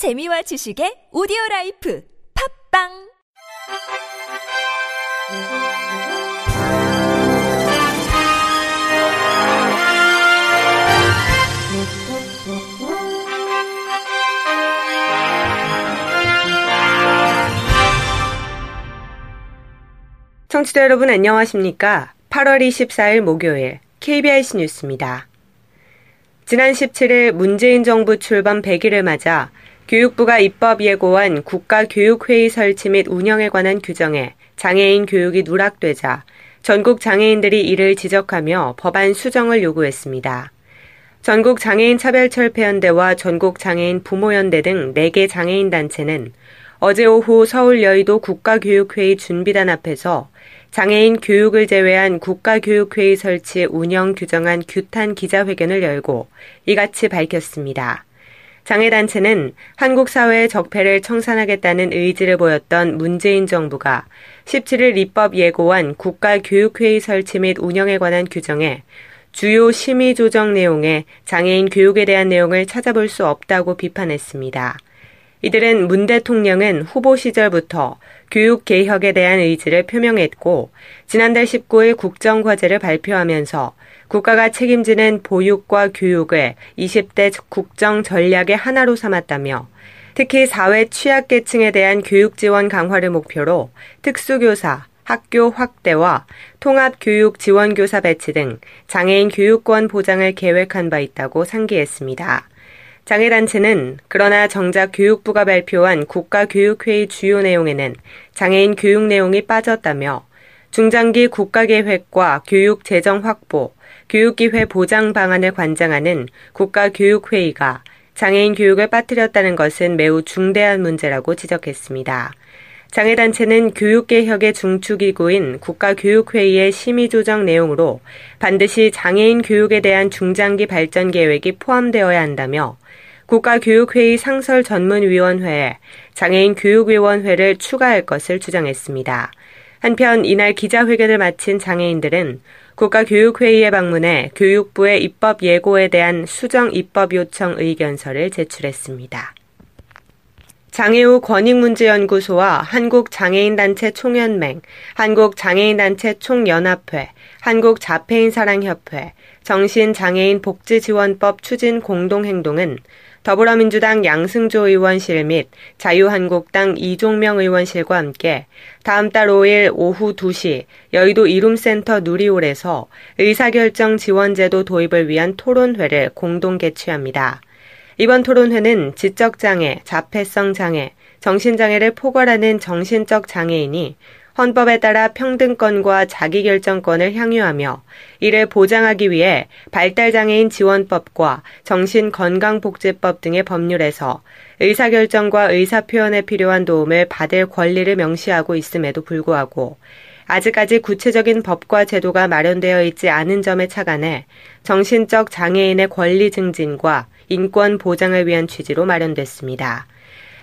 재미와 지식의 오디오 라이프 팝빵 청취자 여러분 안녕하십니까? 8월 24일 목요일 KBS 뉴스입니다. 지난 17일 문재인 정부 출범 100일을 맞아 교육부가 입법 예고한 국가교육회의 설치 및 운영에 관한 규정에 장애인 교육이 누락되자 전국 장애인들이 이를 지적하며 법안 수정을 요구했습니다. 전국 장애인 차별철폐연대와 전국 장애인 부모연대 등 4개 장애인 단체는 어제 오후 서울 여의도 국가교육회의 준비단 앞에서 장애인 교육을 제외한 국가교육회의 설치 운영 규정안 규탄 기자회견을 열고 이같이 밝혔습니다. 장애단체는 한국 사회의 적폐를 청산하겠다는 의지를 보였던 문재인 정부가 17일 입법 예고한 국가교육회의 설치 및 운영에 관한 규정에 주요 심의 조정 내용에 장애인 교육에 대한 내용을 찾아볼 수 없다고 비판했습니다. 이들은 문 대통령은 후보 시절부터 교육 개혁에 대한 의지를 표명했고 지난달 19일 국정과제를 발표하면서 국가가 책임지는 보육과 교육을 20대 국정 전략의 하나로 삼았다며 특히 사회 취약계층에 대한 교육 지원 강화를 목표로 특수교사, 학교 확대와 통합교육 지원교사 배치 등 장애인 교육권 보장을 계획한 바 있다고 상기했습니다. 장애단체는 그러나 정작 교육부가 발표한 국가교육회의 주요 내용에는 장애인 교육 내용이 빠졌다며 중장기 국가계획과 교육 재정 확보, 교육기회 보장 방안을 관장하는 국가교육회의가 장애인 교육을 빠뜨렸다는 것은 매우 중대한 문제라고 지적했습니다. 장애단체는 교육개혁의 중추기구인 국가교육회의의 심의 조정 내용으로 반드시 장애인 교육에 대한 중장기 발전 계획이 포함되어야 한다며 국가교육회의 상설 전문위원회에 장애인 교육위원회를 추가할 것을 주장했습니다. 한편 이날 기자회견을 마친 장애인들은 국가교육회의에 방문해 교육부의 입법 예고에 대한 수정 입법 요청 의견서를 제출했습니다. 장애우 권익문제연구소와 한국장애인단체 총연맹, 한국장애인단체 총연합회, 한국자폐인사랑협회, 정신장애인 복지지원법 추진 공동행동은 더불어민주당 양승조 의원실 및 자유한국당 이종명 의원실과 함께 다음 달 5일 오후 2시 여의도 이룸센터 누리홀에서 의사결정 지원제도 도입을 위한 토론회를 공동 개최합니다. 이번 토론회는 지적장애, 자폐성 장애, 정신장애를 포괄하는 정신적 장애인이 헌법에 따라 평등권과 자기결정권을 향유하며 이를 보장하기 위해 발달장애인 지원법과 정신건강복지법 등의 법률에서 의사결정과 의사표현에 필요한 도움을 받을 권리를 명시하고 있음에도 불구하고 아직까지 구체적인 법과 제도가 마련되어 있지 않은 점에 착안해 정신적 장애인의 권리 증진과 인권 보장을 위한 취지로 마련됐습니다.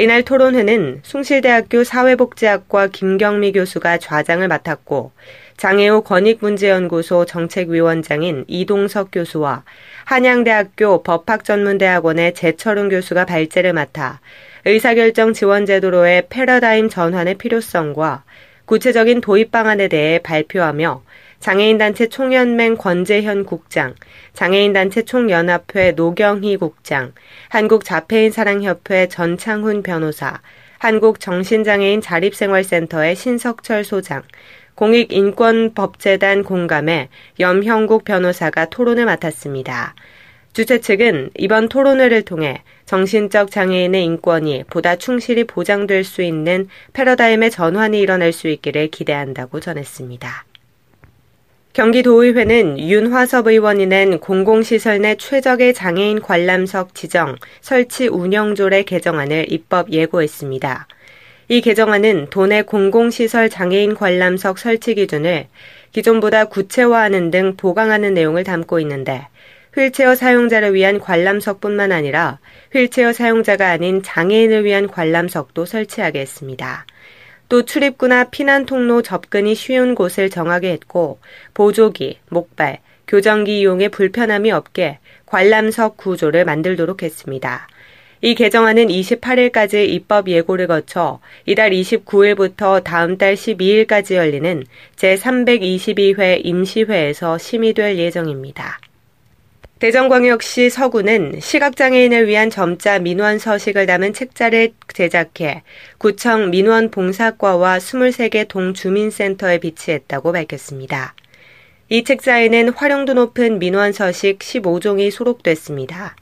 이날 토론회는 숭실대학교 사회복지학과 김경미 교수가 좌장을 맡았고 장애우 권익문제연구소 정책위원장인 이동석 교수와 한양대학교 법학전문대학원의 재철웅 교수가 발제를 맡아 의사결정 지원제도로의 패러다임 전환의 필요성과 구체적인 도입 방안에 대해 발표하며 장애인단체 총연맹 권재현 국장, 장애인단체 총연합회 노경희 국장, 한국자폐인사랑협회 전창훈 변호사, 한국정신장애인 자립생활센터의 신석철 소장, 공익인권법재단 공감의 염형국 변호사가 토론을 맡았습니다. 주최 측은 이번 토론회를 통해 정신적 장애인의 인권이 보다 충실히 보장될 수 있는 패러다임의 전환이 일어날 수 있기를 기대한다고 전했습니다. 경기도의회는 윤화섭 의원이 낸 공공시설 내 최적의 장애인 관람석 지정, 설치 운영조례 개정안을 입법 예고했습니다. 이 개정안은 도내 공공시설 장애인 관람석 설치 기준을 기존보다 구체화하는 등 보강하는 내용을 담고 있는데 휠체어 사용자를 위한 관람석뿐만 아니라 휠체어 사용자가 아닌 장애인을 위한 관람석도 설치하게 했습니다. 또 출입구나 피난 통로 접근이 쉬운 곳을 정하게 했고 보조기, 목발, 교정기 이용에 불편함이 없게 관람석 구조를 만들도록 했습니다. 이 개정안은 28일까지 입법 예고를 거쳐 이달 29일부터 다음 달 12일까지 열리는 제322회 임시회에서 심의될 예정입니다. 대전광역시 서구는 시각장애인을 위한 점자 민원 서식을 담은 책자를 제작해 구청 민원 봉사과와 23개 동주민센터에 비치했다고 밝혔습니다. 이 책자에는 활용도 높은 민원 서식 15종이 수록됐습니다.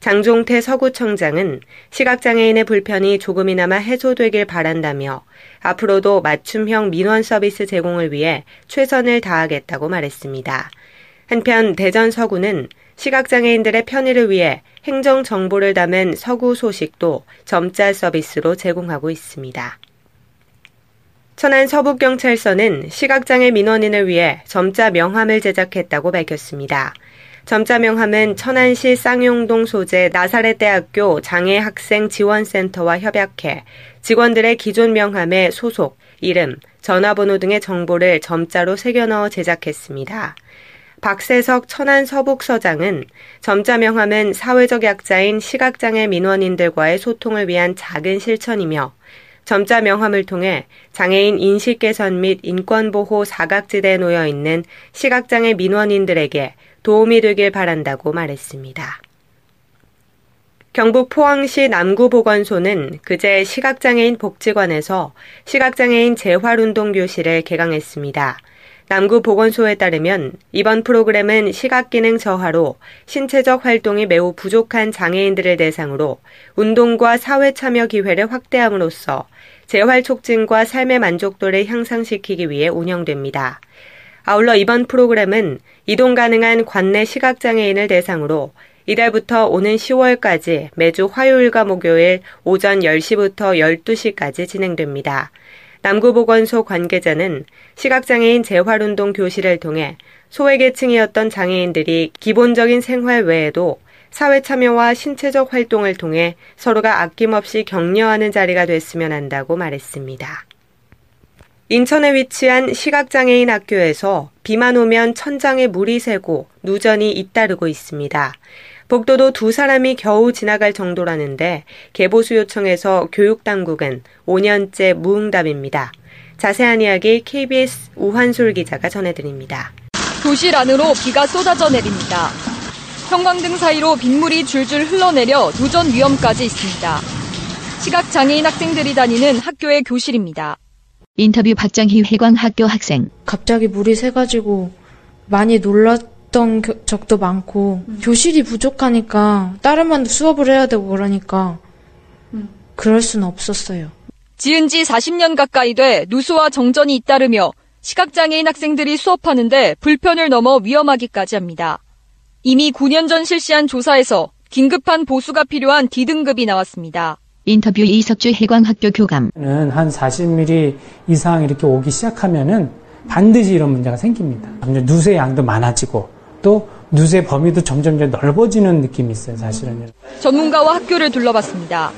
장종태 서구청장은 시각장애인의 불편이 조금이나마 해소되길 바란다며 앞으로도 맞춤형 민원 서비스 제공을 위해 최선을 다하겠다고 말했습니다. 한편 대전 서구는 시각장애인들의 편의를 위해 행정 정보를 담은 서구 소식도 점자 서비스로 제공하고 있습니다. 천안 서북경찰서는 시각장애 민원인을 위해 점자 명함을 제작했다고 밝혔습니다. 점자 명함은 천안시 쌍용동 소재 나사렛대학교 장애학생 지원센터와 협약해 직원들의 기존 명함에 소속, 이름, 전화번호 등의 정보를 점자로 새겨 넣어 제작했습니다. 박세석 천안 서북서장은 점자 명함은 사회적 약자인 시각장애 민원인들과의 소통을 위한 작은 실천이며 점자 명함을 통해 장애인 인식 개선 및 인권 보호 사각지대에 놓여 있는 시각장애 민원인들에게 도움이 되길 바란다고 말했습니다. 경북 포항시 남구보건소는 그제 시각장애인 복지관에서 시각장애인 재활운동 교실을 개강했습니다. 남구 보건소에 따르면 이번 프로그램은 시각기능 저하로 신체적 활동이 매우 부족한 장애인들을 대상으로 운동과 사회 참여 기회를 확대함으로써 재활 촉진과 삶의 만족도를 향상시키기 위해 운영됩니다. 아울러 이번 프로그램은 이동 가능한 관내 시각장애인을 대상으로 이달부터 오는 10월까지 매주 화요일과 목요일 오전 10시부터 12시까지 진행됩니다. 남구보건소 관계자는 시각장애인 재활운동 교실을 통해 소외계층이었던 장애인들이 기본적인 생활 외에도 사회 참여와 신체적 활동을 통해 서로가 아낌없이 격려하는 자리가 됐으면 한다고 말했습니다. 인천에 위치한 시각장애인 학교에서 비만 오면 천장에 물이 새고 누전이 잇따르고 있습니다. 복도도 두 사람이 겨우 지나갈 정도라는데 개보수 요청에서 교육당국은 5년째 무응답입니다. 자세한 이야기 KBS 우한솔 기자가 전해드립니다. 도실 안으로 비가 쏟아져 내립니다. 형광등 사이로 빗물이 줄줄 흘러내려 누전 위험까지 있습니다. 시각장애인 학생들이 다니는 학교의 교실입니다. 인터뷰 박정희 회광학교 학생. 갑자기 물이 새가지고 많이 놀랐 던 적도 많고 음. 교실이 부족하니까 다른 반도 수업을 해야 되고 그러니까 음. 그럴 수는 없었어요. 지은 지 40년 가까이 돼 누수와 정전이 잇따르며 시각장애인 학생들이 수업하는데 불편을 넘어 위험하기까지 합니다. 이미 9년 전 실시한 조사에서 긴급한 보수가 필요한 D등급이 나왔습니다. 인터뷰 이석주 해광학교 교감. 한 40mm 이상 이렇게 오기 시작하면은 반드시 이런 문제가 생깁니다. 누수의 양도 많아지고 또 누수의 범위도 점점 넓어지는 느낌이 있어요, 사실은. 전문가와 학교를 둘러봤습니다.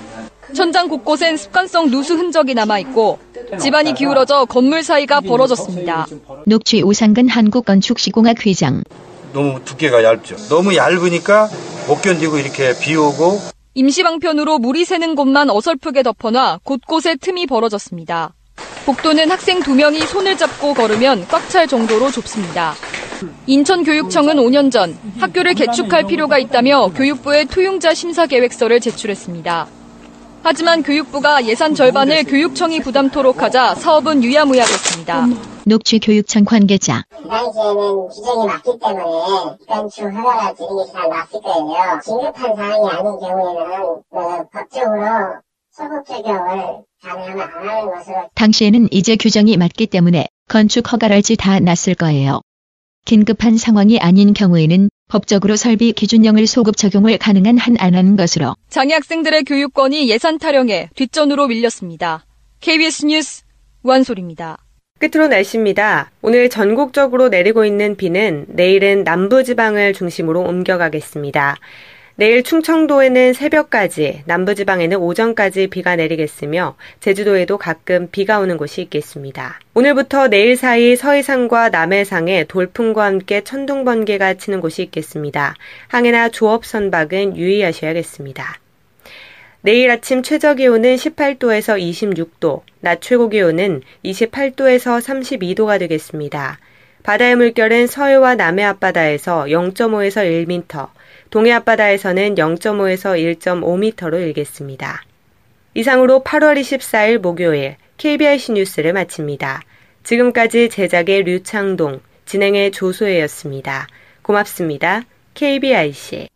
천장 곳곳엔 습관성 누수 흔적이 남아있고 집안이 기울어져 건물 사이가 벌어졌습니다. 녹취 오상근 한국건축시공학 회장. 너무 두께가 얇죠. 너무 얇으니까 못 견디고 이렇게 비 오고 임시방편으로 물이 새는 곳만 어설프게 덮어놔 곳곳에 틈이 벌어졌습니다. 복도는 학생 두 명이 손을 잡고 걸으면 꽉 찰 정도로 좁습니다. 인천교육청은 5년 전 학교를 개축할 필요가 있다며 교육부에 투용자 심사 계획서를 제출했습니다. 하지만 교육부가 예산 절반을 교육청이 부담토록 하자 사업은 유야무야됐습니다. 녹취 교육청 관계자. 그 당시에는 규정이 맞기 때문에 건축 허가가 드리는 게잘 맞을 거예요. 긴급한 상황이 아닌 경우에는 뭐 법적으로 소급 적용을 당시에는 이제 규정이 맞기 때문에 건축 허가랄지 다 났을 거예요. 긴급한 상황이 아닌 경우에는 법적으로 설비 기준령을 소급 적용을 가능한 한 안 하는 것으로 장애 학생들의 교육권이 예산 타령에 뒷전으로 밀렸습니다. KBS 뉴스 우한솔입니다. 끝으로 날씨입니다. 오늘 전국적으로 내리고 있는 비는 내일은 남부지방을 중심으로 옮겨가겠습니다. 내일 충청도에는 새벽까지, 남부지방에는 오전까지 비가 내리겠으며 제주도에도 가끔 비가 오는 곳이 있겠습니다. 오늘부터 내일 사이 서해상과 남해상에 돌풍과 함께 천둥 번개가 치는 곳이 있겠습니다. 항해나 조업 선박은 유의하셔야겠습니다. 내일 아침 최저 기온은 18도에서 26도, 낮 최고 기온은 28도에서 32도가 되겠습니다. 바다의 물결은 서해와 남해 앞바다에서 0.5에서 1m, 동해 앞바다에서는 0.5에서 1.5m로 일겠습니다. 이상으로 8월 24일 목요일 KBIC 뉴스를 마칩니다. 지금까지 제작의 류창동, 진행의 조소혜였습니다. 고맙습니다. KBIC